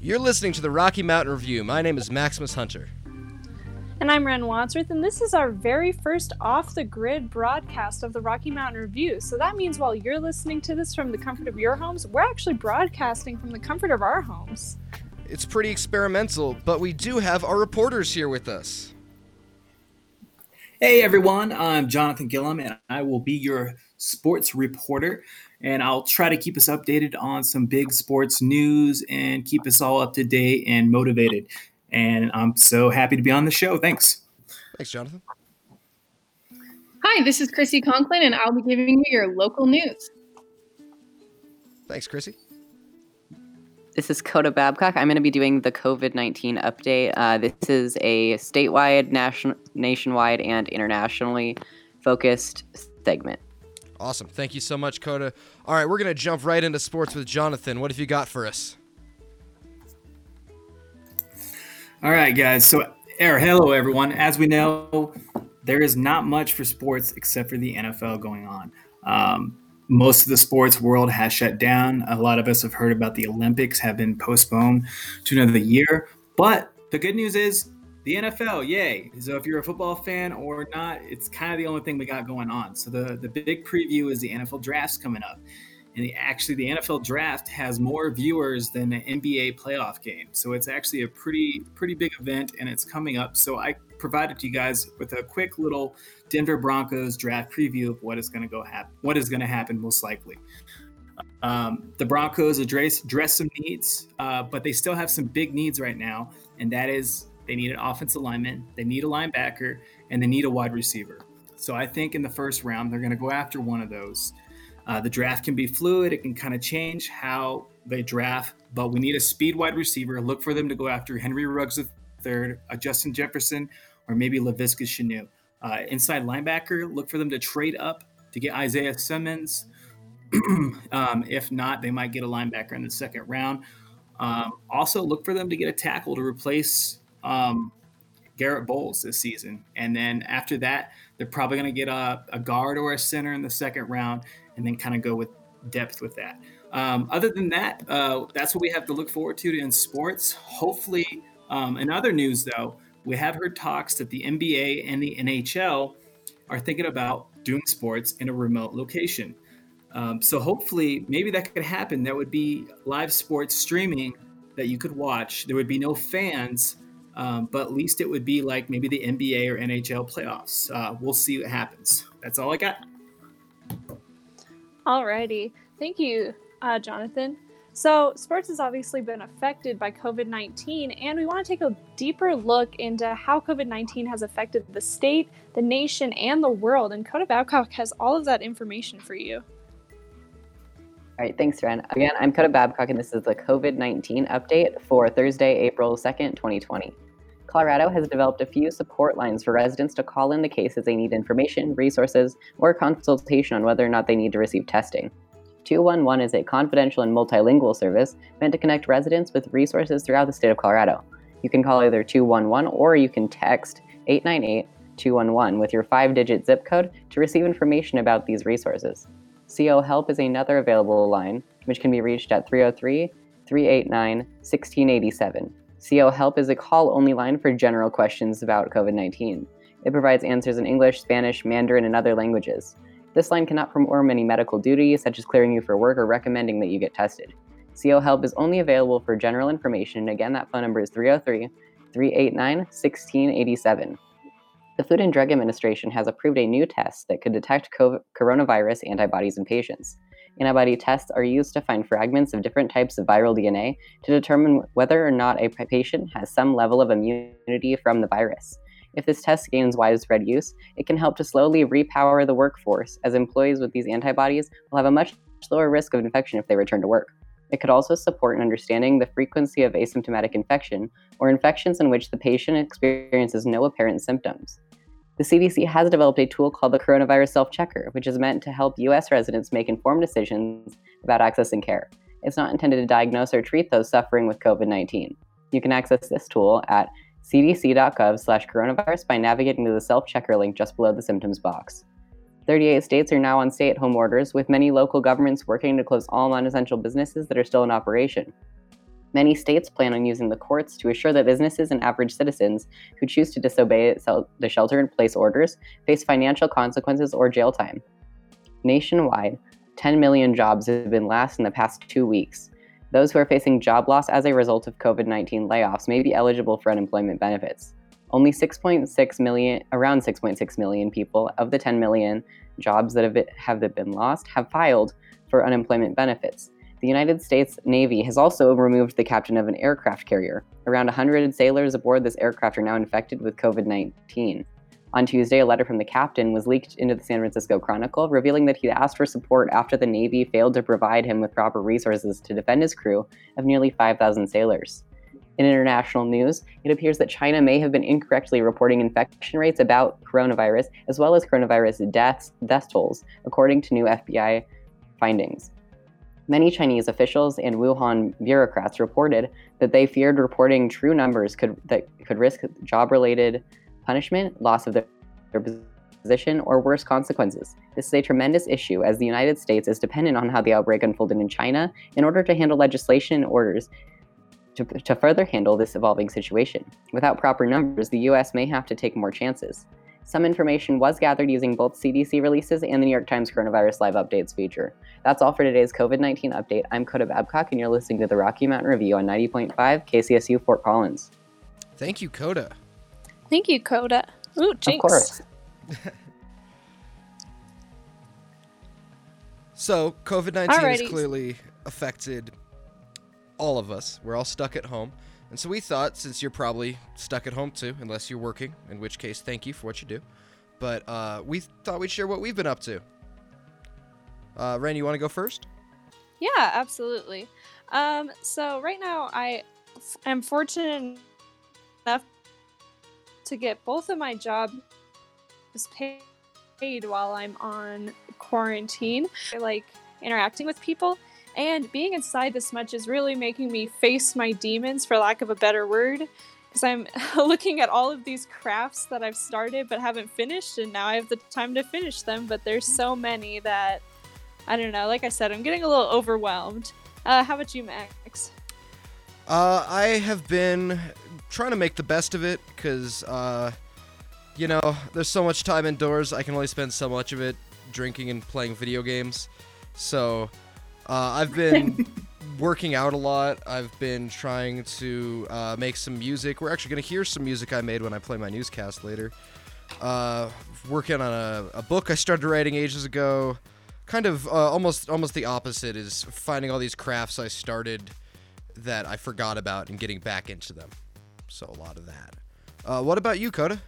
You're listening to the Rocky Mountain Review. My name is Maximus Hunter. And I'm Ren Wadsworth, and this is our very first off the grid broadcast of the Rocky Mountain Review. So that means while you're listening to this from the comfort of your homes, we're actually broadcasting from the comfort of our homes. It's pretty experimental, but we do have our reporters here with us. Hey everyone, I'm Jonathan Gillum, and I will be your sports reporter. And I'll try to keep us updated on some big sports news and keep us all up to date and motivated. And I'm so happy to be on the show. Thanks. Thanks, Jonathan. Hi, this is Chrissy Conklin, and I'll be giving you your local news. Thanks, Chrissy. This is Coda Babcock. I'm going to be doing the COVID 19 update. Uh, this is a statewide, nation- nationwide, and internationally focused segment. Awesome. Thank you so much, Coda. All right, we're going to jump right into sports with Jonathan. What have you got for us? All right, guys. So, er, hello, everyone. As we know, there is not much for sports except for the NFL going on. Um, most of the sports world has shut down. A lot of us have heard about the Olympics have been postponed to another year. But the good news is the NFL, yay. So if you're a football fan or not, it's kind of the only thing we got going on. So the, the big preview is the NFL drafts coming up. And the, actually, the NFL draft has more viewers than an NBA playoff game. So it's actually a pretty pretty big event, and it's coming up. So I provided to you guys with a quick little Denver Broncos draft preview of what is going to go happen. What is going to happen most likely. Um, the Broncos address address some needs, uh, but they still have some big needs right now, and that is they need an offensive lineman, they need a linebacker, and they need a wide receiver. So I think in the first round they're going to go after one of those. Uh, the draft can be fluid; it can kind of change how they draft, but we need a speed wide receiver. Look for them to go after Henry Ruggs III, a Justin Jefferson, or maybe Laviska Shenault. Uh, inside linebacker, look for them to trade up to get Isaiah Simmons. um, if not, they might get a linebacker in the second round. Um, also, look for them to get a tackle to replace um, Garett Bolles this season. And then after that, they're probably going to get a, a, guard or a center in the second round and then kind of go with depth with that. Um, other than that, uh, that's what we have to look forward to in sports. Hopefully, um, in other news, though, we have heard talks that the NBA and the NHL are thinking about doing sports in a remote location. Um, so hopefully, maybe that could happen. There would be live sports streaming that you could watch. There would be no fans, um, but at least it would be like maybe the NBA or NHL playoffs. Uh, we'll see what happens. That's all I got. Alrighty. Thank you, uh, Jonathan. So, sports has obviously been affected by COVID 19, and we want to take a deeper look into how COVID 19 has affected the state, the nation, and the world. And Coda Babcock has all of that information for you. All right, thanks, Ren. Again, I'm Coda Babcock, and this is the COVID 19 update for Thursday, April 2nd, 2020. Colorado has developed a few support lines for residents to call in the cases they need information, resources, or consultation on whether or not they need to receive testing. 211 is a confidential and multilingual service meant to connect residents with resources throughout the state of Colorado. You can call either 211 or you can text 898 211 with your five digit zip code to receive information about these resources. CO Help is another available line, which can be reached at 303 389 1687. CO Help is a call only line for general questions about COVID 19. It provides answers in English, Spanish, Mandarin, and other languages. This line cannot perform any medical duties, such as clearing you for work or recommending that you get tested. CO Help is only available for general information. Again, that phone number is 303 389 1687. The Food and Drug Administration has approved a new test that could detect COVID- coronavirus antibodies in patients. Antibody tests are used to find fragments of different types of viral DNA to determine whether or not a patient has some level of immunity from the virus. If this test gains widespread use, it can help to slowly repower the workforce, as employees with these antibodies will have a much lower risk of infection if they return to work. It could also support in understanding the frequency of asymptomatic infection or infections in which the patient experiences no apparent symptoms. The CDC has developed a tool called the Coronavirus Self Checker, which is meant to help US residents make informed decisions about accessing care. It's not intended to diagnose or treat those suffering with COVID 19. You can access this tool at cdc.gov slash coronavirus by navigating to the self-checker link just below the symptoms box. 38 states are now on stay-at-home orders, with many local governments working to close all non-essential businesses that are still in operation. Many states plan on using the courts to assure that businesses and average citizens who choose to disobey the shelter in place orders face financial consequences or jail time. Nationwide, 10 million jobs have been lost in the past two weeks. Those who are facing job loss as a result of COVID 19 layoffs may be eligible for unemployment benefits. Only 6.6 million, around 6.6 million people of the 10 million jobs that have been, have been lost have filed for unemployment benefits. The United States Navy has also removed the captain of an aircraft carrier. Around 100 sailors aboard this aircraft are now infected with COVID 19. On Tuesday, a letter from the captain was leaked into the San Francisco Chronicle, revealing that he'd asked for support after the Navy failed to provide him with proper resources to defend his crew of nearly 5,000 sailors. In international news, it appears that China may have been incorrectly reporting infection rates about coronavirus, as well as coronavirus deaths, death tolls, according to new FBI findings. Many Chinese officials and Wuhan bureaucrats reported that they feared reporting true numbers could that could risk job-related punishment, loss of their, their position, or worse consequences. This is a tremendous issue as the United States is dependent on how the outbreak unfolded in China in order to handle legislation and orders to, to further handle this evolving situation. Without proper numbers, the US may have to take more chances. Some information was gathered using both CDC releases and the New York Times Coronavirus Live Updates feature. That's all for today's COVID 19 update. I'm Coda Babcock, and you're listening to the Rocky Mountain Review on 90.5 KCSU Fort Collins. Thank you, Coda. Thank you, Coda. Ooh, jinx. Of course. so, COVID 19 has Alrighty. clearly affected all of us. We're all stuck at home. And so we thought, since you're probably stuck at home too, unless you're working, in which case, thank you for what you do. But uh, we thought we'd share what we've been up to. Uh, Ren, you want to go first? Yeah, absolutely. Um, so right now I f- am fortunate enough to get both of my jobs paid while I'm on quarantine. I like interacting with people and being inside this much is really making me face my demons for lack of a better word because I'm looking at all of these crafts that I've started but haven't finished and now I have the time to finish them but there's so many that I don't know. Like I said, I'm getting a little overwhelmed. Uh, how about you, Max? Uh, I have been trying to make the best of it because, uh, you know, there's so much time indoors. I can only spend so much of it drinking and playing video games. So, uh, I've been working out a lot. I've been trying to uh, make some music. We're actually going to hear some music I made when I play my newscast later. Uh, working on a, a book I started writing ages ago. Kind of uh, almost almost the opposite is finding all these crafts I started that I forgot about and getting back into them. So a lot of that. Uh, what about you, Coda?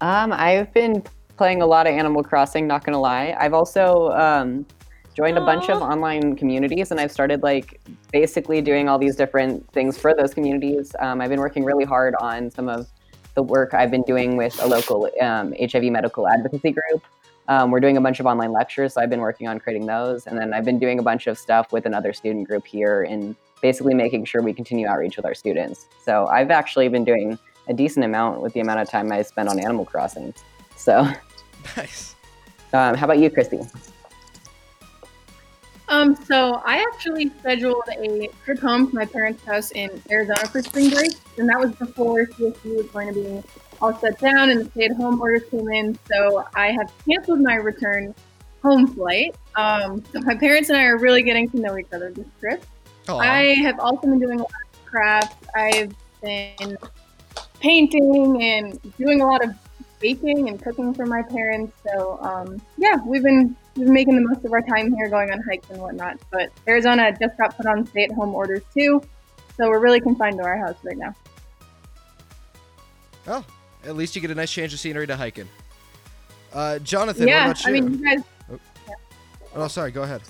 Um, I've been playing a lot of Animal Crossing. Not gonna lie. I've also um, joined a bunch of online communities, and I've started like basically doing all these different things for those communities. Um, I've been working really hard on some of the work I've been doing with a local um, HIV medical advocacy group. Um, we're doing a bunch of online lectures, so I've been working on creating those, and then I've been doing a bunch of stuff with another student group here, and basically making sure we continue outreach with our students. So I've actually been doing a decent amount with the amount of time I spend on Animal Crossing. So, Nice. um, how about you, Chrissy? Um, so I actually scheduled a trip home to my parents' house in Arizona for spring break, and that was before CSU was going to be all shut down and the stay-at-home orders came in. So I have canceled my return home flight. Um, so my parents and I are really getting to know each other this trip. Aw. I have also been doing a lot of crafts. I've been painting and doing a lot of baking and cooking for my parents. So um, yeah, we've been we've been making the most of our time here, going on hikes and whatnot. But Arizona just got put on stay-at-home orders too, so we're really confined to our house right now. Oh, at least you get a nice change of scenery to hiking. Uh, Jonathan, what yeah, about you? I mean, you guys. oh, sorry. Go ahead.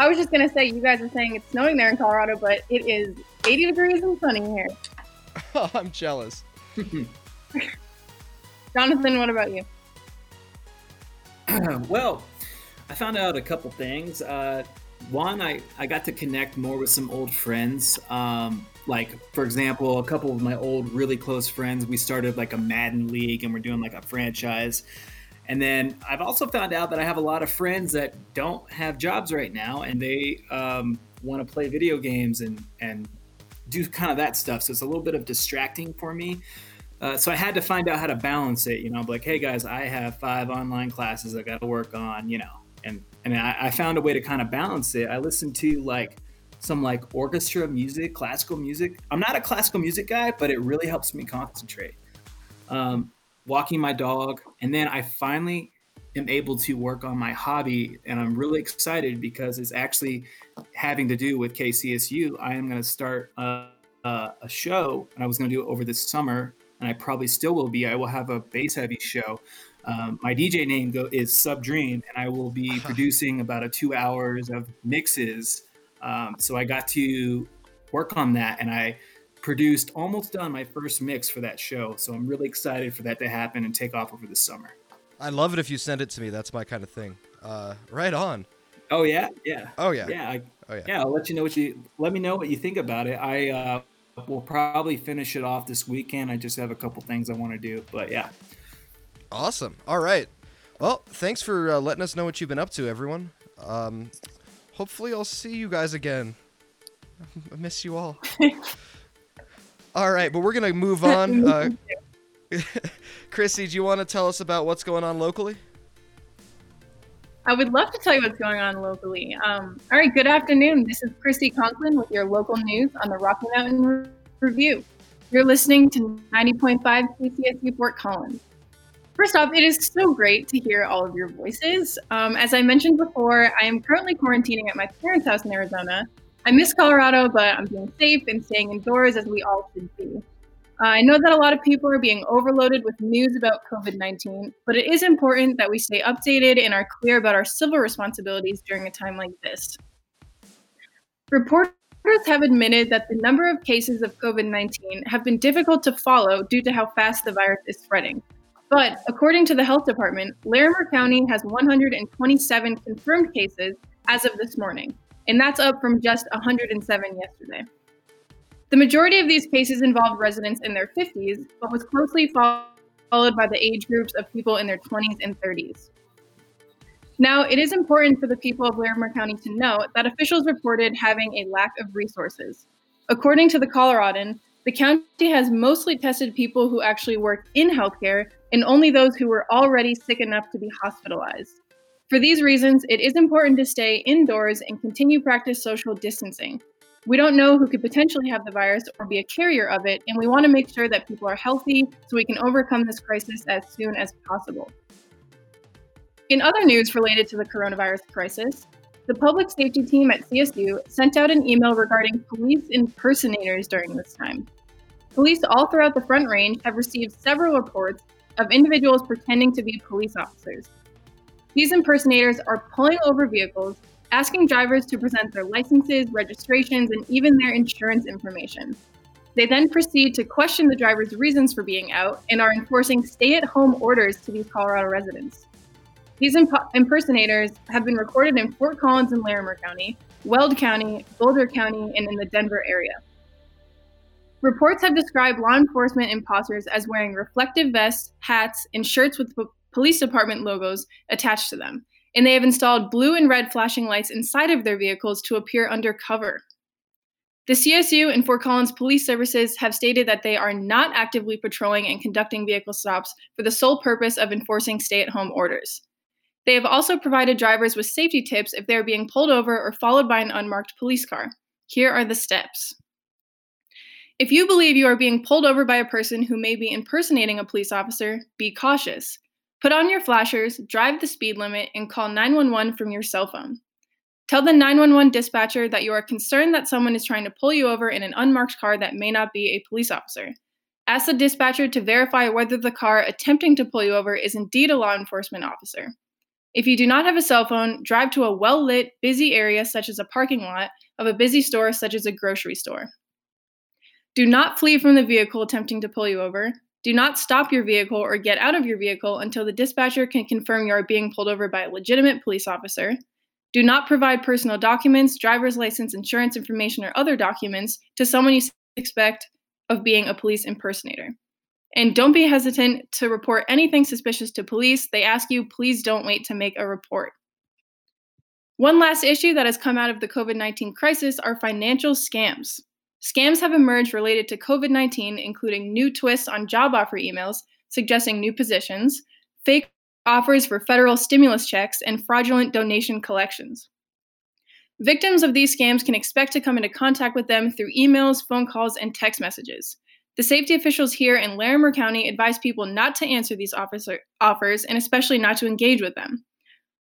I was just gonna say, you guys are saying it's snowing there in Colorado, but it is 80 degrees and sunny here. Oh, I'm jealous. Jonathan, what about you? well, I found out a couple things. Uh, one, I, I got to connect more with some old friends. Um, like, for example, a couple of my old, really close friends, we started like a Madden League and we're doing like a franchise. And then I've also found out that I have a lot of friends that don't have jobs right now and they um, want to play video games and, and do kind of that stuff. So it's a little bit of distracting for me. Uh, so I had to find out how to balance it. You know, like, hey guys, I have five online classes I got to work on. You know, and and I, I found a way to kind of balance it. I listened to like some like orchestra music, classical music. I'm not a classical music guy, but it really helps me concentrate. Um, walking my dog, and then I finally am able to work on my hobby, and I'm really excited because it's actually having to do with KCSU. I am going to start a, a, a show, and I was going to do it over this summer and I probably still will be. I will have a bass heavy show. Um, my DJ name go, is Sub Dream, and I will be producing about a two hours of mixes. Um, so I got to work on that, and I produced almost done my first mix for that show. So I'm really excited for that to happen and take off over the summer. I love it if you send it to me. That's my kind of thing. Uh, right on. Oh yeah, yeah. Oh yeah. Yeah. I, Oh yeah. yeah. I'll let you know what you let me know what you think about it. I uh, will probably finish it off this weekend. I just have a couple things I want to do, but yeah. Awesome. All right. Well, thanks for uh, letting us know what you've been up to, everyone. Um, hopefully, I'll see you guys again. I miss you all. all right, but we're gonna move on. Uh, Chrissy, do you want to tell us about what's going on locally? I would love to tell you what's going on locally. Um, all right, good afternoon. This is Chrissy Conklin with your local news on the Rocky Mountain Review. You're listening to 90.5 KCSU Fort Collins. First off, it is so great to hear all of your voices. Um, as I mentioned before, I am currently quarantining at my parents' house in Arizona. I miss Colorado, but I'm being safe and staying indoors as we all should be. Uh, I know that a lot of people are being overloaded with news about COVID 19, but it is important that we stay updated and are clear about our civil responsibilities during a time like this. Reporters have admitted that the number of cases of COVID 19 have been difficult to follow due to how fast the virus is spreading. But according to the health department, Larimer County has 127 confirmed cases as of this morning, and that's up from just 107 yesterday. The majority of these cases involved residents in their 50s, but was closely followed by the age groups of people in their 20s and 30s. Now, it is important for the people of Larimer County to know that officials reported having a lack of resources. According to the Coloradoan, the county has mostly tested people who actually work in healthcare and only those who were already sick enough to be hospitalized. For these reasons, it is important to stay indoors and continue practice social distancing. We don't know who could potentially have the virus or be a carrier of it, and we want to make sure that people are healthy so we can overcome this crisis as soon as possible. In other news related to the coronavirus crisis, the public safety team at CSU sent out an email regarding police impersonators during this time. Police all throughout the Front Range have received several reports of individuals pretending to be police officers. These impersonators are pulling over vehicles, asking drivers to present their licenses, registrations, and even their insurance information. They then proceed to question the driver's reasons for being out and are enforcing stay at home orders to these Colorado residents. These imp- impersonators have been recorded in Fort Collins and Larimer County, Weld County, Boulder County, and in the Denver area. Reports have described law enforcement imposters as wearing reflective vests, hats, and shirts with police department logos attached to them, and they have installed blue and red flashing lights inside of their vehicles to appear undercover. The CSU and Fort Collins police services have stated that they are not actively patrolling and conducting vehicle stops for the sole purpose of enforcing stay at home orders. They have also provided drivers with safety tips if they are being pulled over or followed by an unmarked police car. Here are the steps. If you believe you are being pulled over by a person who may be impersonating a police officer, be cautious. Put on your flashers, drive the speed limit, and call 911 from your cell phone. Tell the 911 dispatcher that you are concerned that someone is trying to pull you over in an unmarked car that may not be a police officer. Ask the dispatcher to verify whether the car attempting to pull you over is indeed a law enforcement officer. If you do not have a cell phone, drive to a well lit, busy area such as a parking lot of a busy store such as a grocery store. Do not flee from the vehicle attempting to pull you over. Do not stop your vehicle or get out of your vehicle until the dispatcher can confirm you are being pulled over by a legitimate police officer. Do not provide personal documents, driver's license, insurance information, or other documents to someone you suspect of being a police impersonator. And don't be hesitant to report anything suspicious to police. They ask you, please don't wait to make a report. One last issue that has come out of the COVID 19 crisis are financial scams. Scams have emerged related to COVID 19, including new twists on job offer emails suggesting new positions, fake offers for federal stimulus checks, and fraudulent donation collections. Victims of these scams can expect to come into contact with them through emails, phone calls, and text messages. The safety officials here in Larimer County advise people not to answer these officer, offers and especially not to engage with them.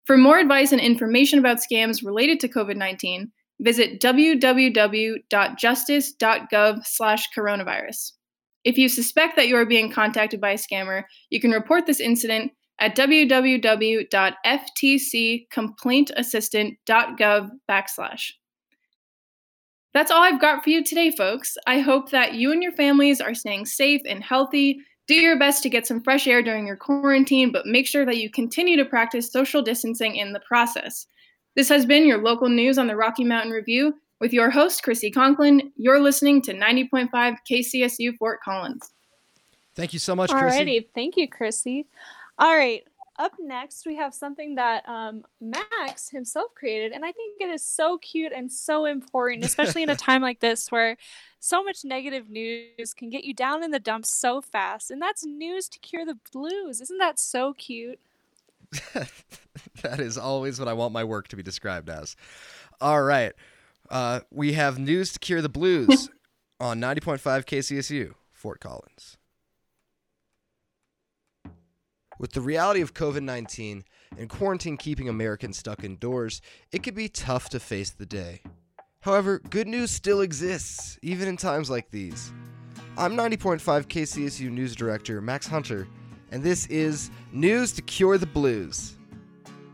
For more advice and information about scams related to COVID 19, visit www.justice.gov/coronavirus. If you suspect that you are being contacted by a scammer, you can report this incident at www.ftccomplaintassistant.gov backslash. That's all I've got for you today, folks. I hope that you and your families are staying safe and healthy do your best to get some fresh air during your quarantine, but make sure that you continue to practice social distancing in the process. This has been your local news on the Rocky Mountain Review with your host, Chrissy Conklin. You're listening to 90.5 KCSU Fort Collins. Thank you so much, Chrissy. Alrighty, thank you, Chrissy. All right, up next we have something that um, Max himself created, and I think it is so cute and so important, especially in a time like this where so much negative news can get you down in the dumps so fast, and that's news to cure the blues. Isn't that so cute? that is always what I want my work to be described as. All right. Uh, we have news to cure the blues on 90.5 KCSU, Fort Collins. With the reality of COVID 19 and quarantine keeping Americans stuck indoors, it can be tough to face the day. However, good news still exists, even in times like these. I'm 90.5 KCSU News Director Max Hunter, and this is News to Cure the Blues.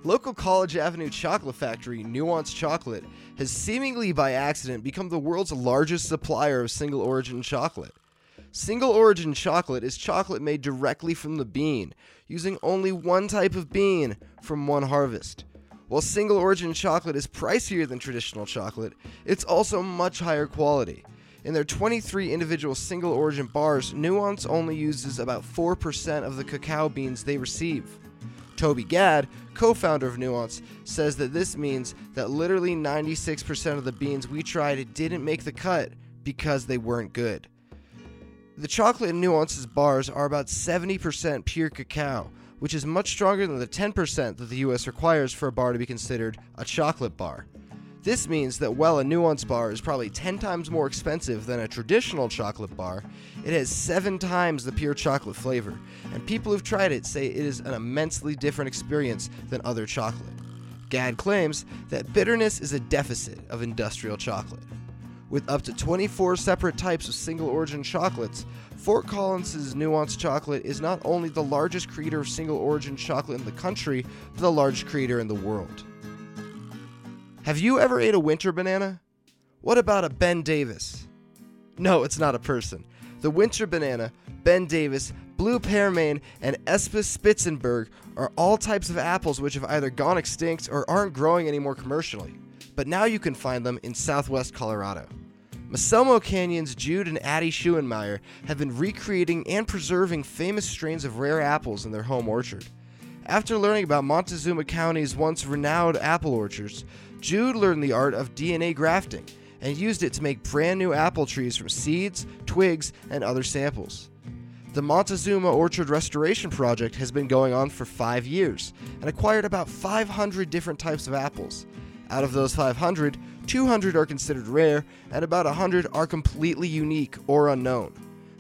Local College Avenue chocolate factory, Nuance Chocolate, has seemingly by accident become the world's largest supplier of single origin chocolate. Single origin chocolate is chocolate made directly from the bean, using only one type of bean from one harvest. While single origin chocolate is pricier than traditional chocolate, it's also much higher quality. In their 23 individual single origin bars, Nuance only uses about 4% of the cacao beans they receive. Toby Gadd, co founder of Nuance, says that this means that literally 96% of the beans we tried didn't make the cut because they weren't good. The chocolate in Nuance's bars are about 70% pure cacao, which is much stronger than the 10% that the US requires for a bar to be considered a chocolate bar. This means that while a nuance bar is probably 10 times more expensive than a traditional chocolate bar, it has 7 times the pure chocolate flavor, and people who've tried it say it is an immensely different experience than other chocolate. Gadd claims that bitterness is a deficit of industrial chocolate. With up to 24 separate types of single origin chocolates, Fort Collins' Nuance Chocolate is not only the largest creator of single origin chocolate in the country, but the largest creator in the world. Have you ever ate a winter banana? What about a Ben Davis? No, it's not a person. The winter banana, Ben Davis, blue pearmain, and Esopus Spitzenberg are all types of apples which have either gone extinct or aren't growing anymore commercially. But now you can find them in southwest Colorado. McElmo Canyon's Jude and Addie Schuenemeyer have been recreating and preserving famous strains of rare apples in their home orchard. After learning about Montezuma County's once renowned apple orchards, Jude learned the art of DNA grafting and used it to make brand new apple trees from seeds, twigs, and other samples. The Montezuma Orchard Restoration Project has been going on for five years and acquired about 500 different types of apples. Out of those 500, 200 are considered rare, and about 100 are completely unique or unknown.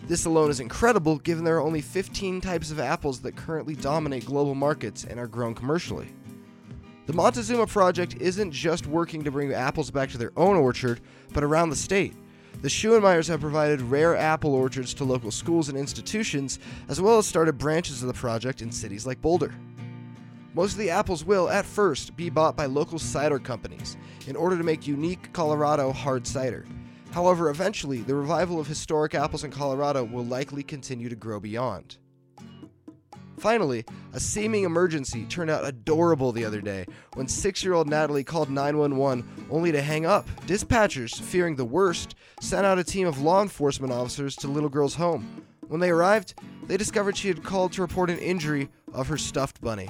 This alone is incredible given there are only 15 types of apples that currently dominate global markets and are grown commercially. The Montezuma Project isn't just working to bring apples back to their own orchard, but around the state. The Schuenemeyers have provided rare apple orchards to local schools and institutions, as well as started branches of the project in cities like Boulder. Most of the apples will, at first, be bought by local cider companies in order to make unique Colorado hard cider. However, eventually, the revival of historic apples in Colorado will likely continue to grow beyond. Finally, a seeming emergency turned out adorable the other day when six year old Natalie called 911 only to hang up. Dispatchers, fearing the worst, sent out a team of law enforcement officers to little girl's home. When they arrived, they discovered she had called to report an injury of her stuffed bunny.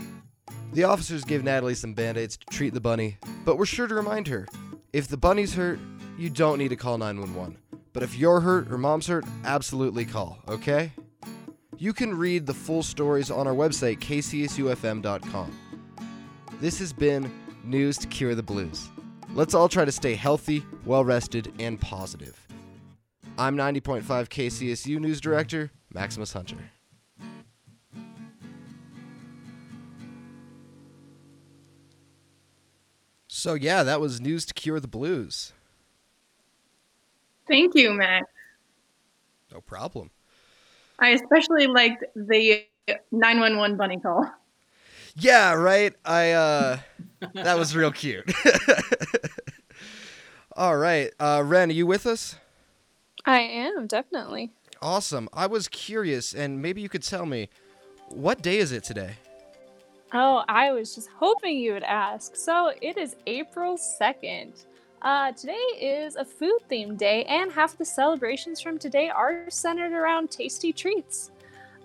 The officers gave Natalie some band aids to treat the bunny, but were sure to remind her if the bunny's hurt, you don't need to call 911. But if you're hurt or mom's hurt, absolutely call, okay? You can read the full stories on our website, kcsufm.com. This has been News to Cure the Blues. Let's all try to stay healthy, well rested, and positive. I'm 90.5 KCSU News Director, Maximus Hunter. So, yeah, that was News to Cure the Blues. Thank you, Max. No problem. I especially liked the 911 bunny call. Yeah, right. I uh that was real cute. All right. Uh Ren, are you with us? I am, definitely. Awesome. I was curious and maybe you could tell me what day is it today? Oh, I was just hoping you would ask. So it is April 2nd. Uh, today is a food themed day, and half the celebrations from today are centered around tasty treats.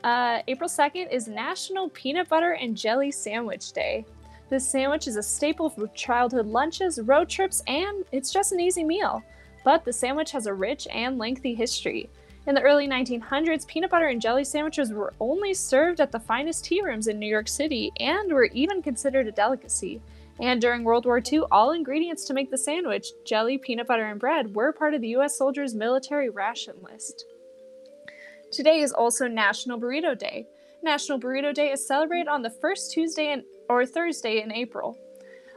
Uh, April 2nd is National Peanut Butter and Jelly Sandwich Day. This sandwich is a staple for childhood lunches, road trips, and it's just an easy meal. But the sandwich has a rich and lengthy history. In the early 1900s, peanut butter and jelly sandwiches were only served at the finest tea rooms in New York City and were even considered a delicacy. And during World War II, all ingredients to make the sandwich, jelly, peanut butter, and bread, were part of the US soldiers' military ration list. Today is also National Burrito Day. National Burrito Day is celebrated on the first Tuesday in, or Thursday in April.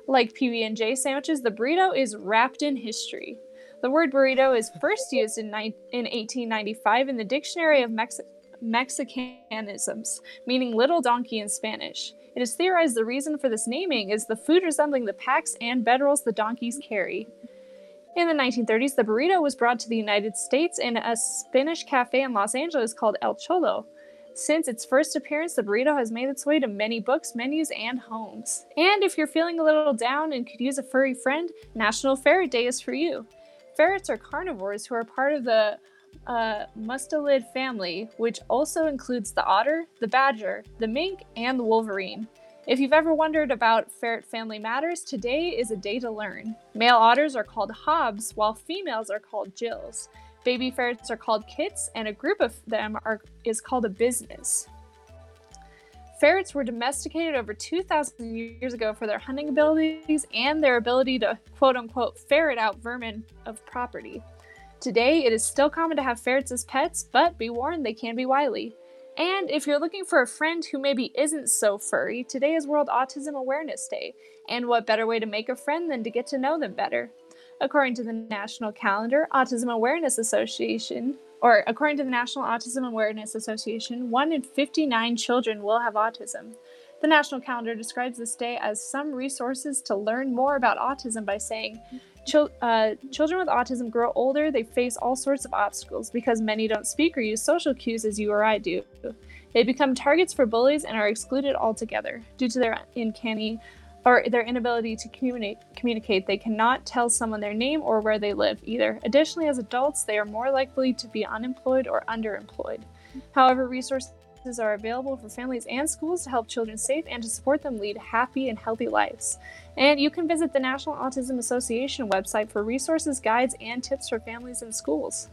Like PB&J sandwiches, the burrito is wrapped in history. The word burrito is first used in, ni- in 1895 in the Dictionary of Mexi- Mexicanisms, meaning little donkey in Spanish. It is theorized the reason for this naming is the food resembling the packs and bedrolls the donkeys carry. In the 1930s, the burrito was brought to the United States in a Spanish cafe in Los Angeles called El Cholo. Since its first appearance, the burrito has made its way to many books, menus, and homes. And if you're feeling a little down and could use a furry friend, National Ferret Day is for you. Ferrets are carnivores who are part of the uh, mustelid family, which also includes the otter, the badger, the mink, and the wolverine. If you've ever wondered about ferret family matters, today is a day to learn. Male otters are called hobs, while females are called jills. Baby ferrets are called kits, and a group of them are, is called a business. Ferrets were domesticated over 2,000 years ago for their hunting abilities and their ability to quote unquote ferret out vermin of property. Today, it is still common to have ferrets as pets, but be warned they can be wily. And if you're looking for a friend who maybe isn't so furry, today is World Autism Awareness Day. And what better way to make a friend than to get to know them better? According to the national calendar, Autism Awareness Association, or according to the National Autism Awareness Association, 1 in 59 children will have autism. The national calendar describes this day as some resources to learn more about autism by saying, Chil- uh, children with autism grow older, they face all sorts of obstacles because many don't speak or use social cues as you or I do. They become targets for bullies and are excluded altogether. Due to their uncanny or their inability to communicate, communicate, they cannot tell someone their name or where they live either. Additionally, as adults, they are more likely to be unemployed or underemployed. However, resources are available for families and schools to help children safe and to support them lead happy and healthy lives. And you can visit the National Autism Association website for resources, guides, and tips for families and schools.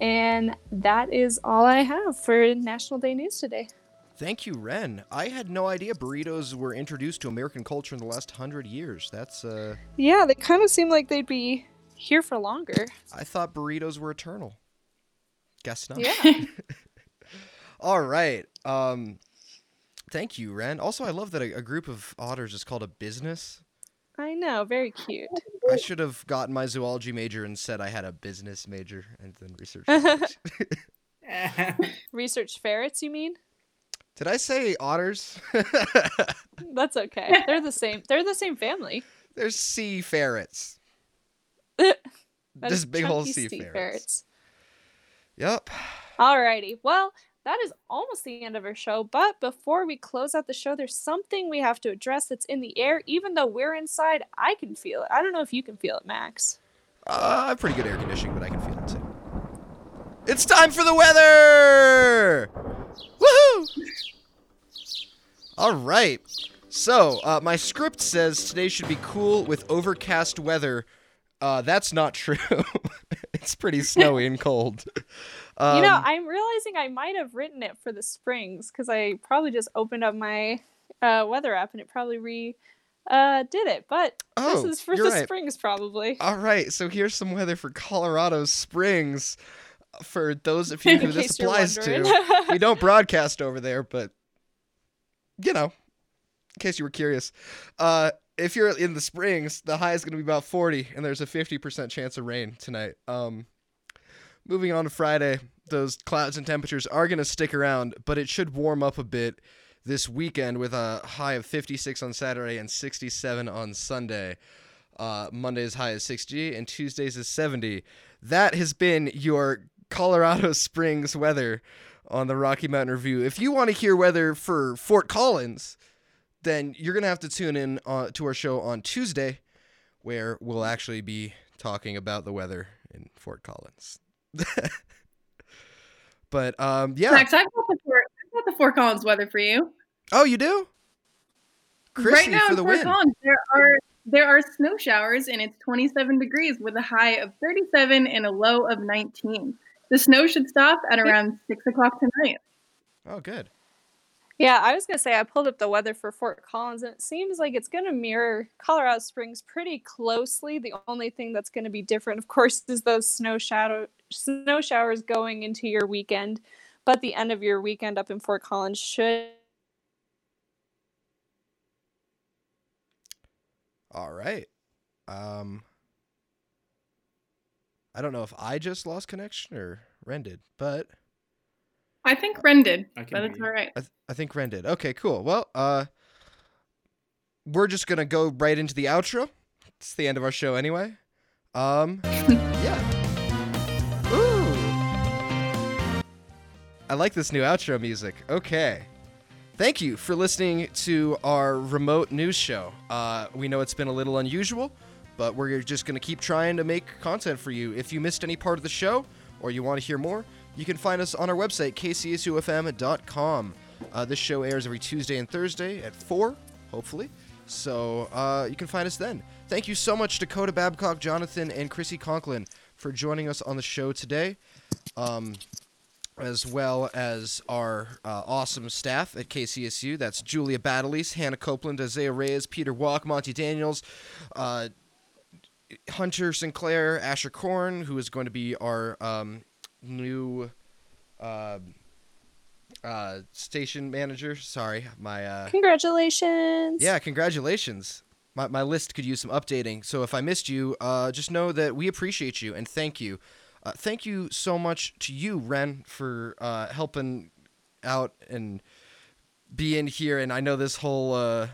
And that is all I have for National Day News today. Thank you, Ren. I had no idea burritos were introduced to American culture in the last hundred years. That's uh Yeah, they kind of seem like they'd be here for longer. I thought burritos were eternal. Guess not. Yeah. All right. Um thank you, Ren. Also, I love that a, a group of otters is called a business. I know, very cute. I should have gotten my zoology major and said I had a business major and then researched. it. Research ferrets, you mean? Did I say otters? That's okay. They're the same. They're the same family. They're sea ferrets. That Just big old chunky sea sea ferrets. ferrets. Yep. Alrighty. Well, that is almost the end of our show. But before we close out the show, there's something we have to address that's in the air. Even though we're inside, I can feel it. I don't know if you can feel it, Max. Uh, I have pretty good air conditioning, but I can feel it too. It's time for the weather! Woohoo! All right. So, uh, my script says today should be cool with overcast weather. Uh, that's not true. it's pretty snowy and cold. Um, you know, I'm realizing I might have written it for the springs because I probably just opened up my uh, weather app and it probably re uh, did it. But Oh, this is for the right. springs, probably. All right, so here's some weather for Colorado Springs. For those of you who this applies to, we don't broadcast over there, but you know, in case you were curious, uh, if you're in the Springs, the high is going to be about 40, and there's a 50% chance of rain tonight. Um, moving on to Friday, those clouds and temperatures are going to stick around, but it should warm up a bit this weekend with a high of 56 on Saturday and 67 on Sunday. Uh, Monday's high is 60 and Tuesday's is 70. That has been your Colorado Springs weather on the Rocky Mountain Review. If you want to hear weather for Fort Collins, then you're going to have to tune in uh, to our show on Tuesday, where we'll actually be talking about the weather in Fort Collins. but um, yeah. Max, I've got the four, I've got the Fort Collins weather for you. Oh, you do? Chrissy right now in the Fort win. Collins, there are there are snow showers and it's 27 degrees with a high of 37 and a low of 19. The snow should stop at around six o'clock tonight. Oh, good. Yeah, I was gonna say I pulled up the weather for Fort Collins, and it seems like it's gonna mirror Colorado Springs pretty closely. The only thing that's gonna be different, of course, is those snow shadow snow showers going into your weekend. But the end of your weekend up in Fort Collins should All right. Um, I don't know if I just lost connection or Ren did, but I think Ren did, I can but hear it's all right. I, th- I think Ren did. Okay, cool. Well, uh, we're just gonna go right into the outro. It's the end of our show anyway. Um, yeah. Ooh. I like this new outro music. Okay. Thank you for listening to our remote news show. Uh, we know it's been a little unusual, but we're just going to keep trying to make content for you. If you missed any part of the show or you want to hear more, you can find us on our website, kcsufm.com. Uh, this show airs every Tuesday and Thursday at 4, hopefully. So uh, you can find us then. Thank you so much, Dakota Babcock, Jonathan, and Chrissy Conklin for joining us on the show today. Um, as well as our uh, awesome staff at KCSU. That's Julia Battleys, Hannah Copeland, Isaiah Reyes, Peter Walk, Monty Daniels, uh, Hunter Sinclair, Asher Korn, who is going to be our um, new uh, uh, station manager. Sorry, my uh, congratulations. yeah, congratulations. My, my list could use some updating. So if I missed you, uh, just know that we appreciate you and thank you. Uh, thank you so much to you, Ren, for uh, helping out and being here. And I know this whole uh,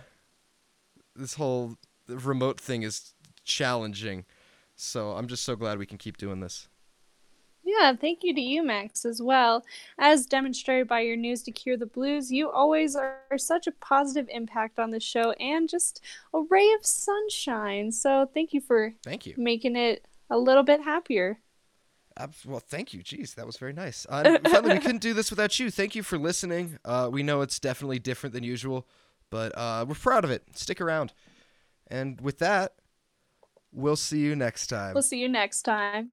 this whole remote thing is challenging, so I'm just so glad we can keep doing this. Yeah, thank you to you, Max, as well. As demonstrated by your news to cure the blues, you always are such a positive impact on the show and just a ray of sunshine. So thank you for Thank you. making it a little bit happier. Ab- Well, thank you. Jeez, that was very nice. Uh, finally, we couldn't do this without you. Thank you for listening. Uh, we know it's definitely different than usual, but uh, we're proud of it. Stick around. And with that, we'll see you next time. We'll see you next time.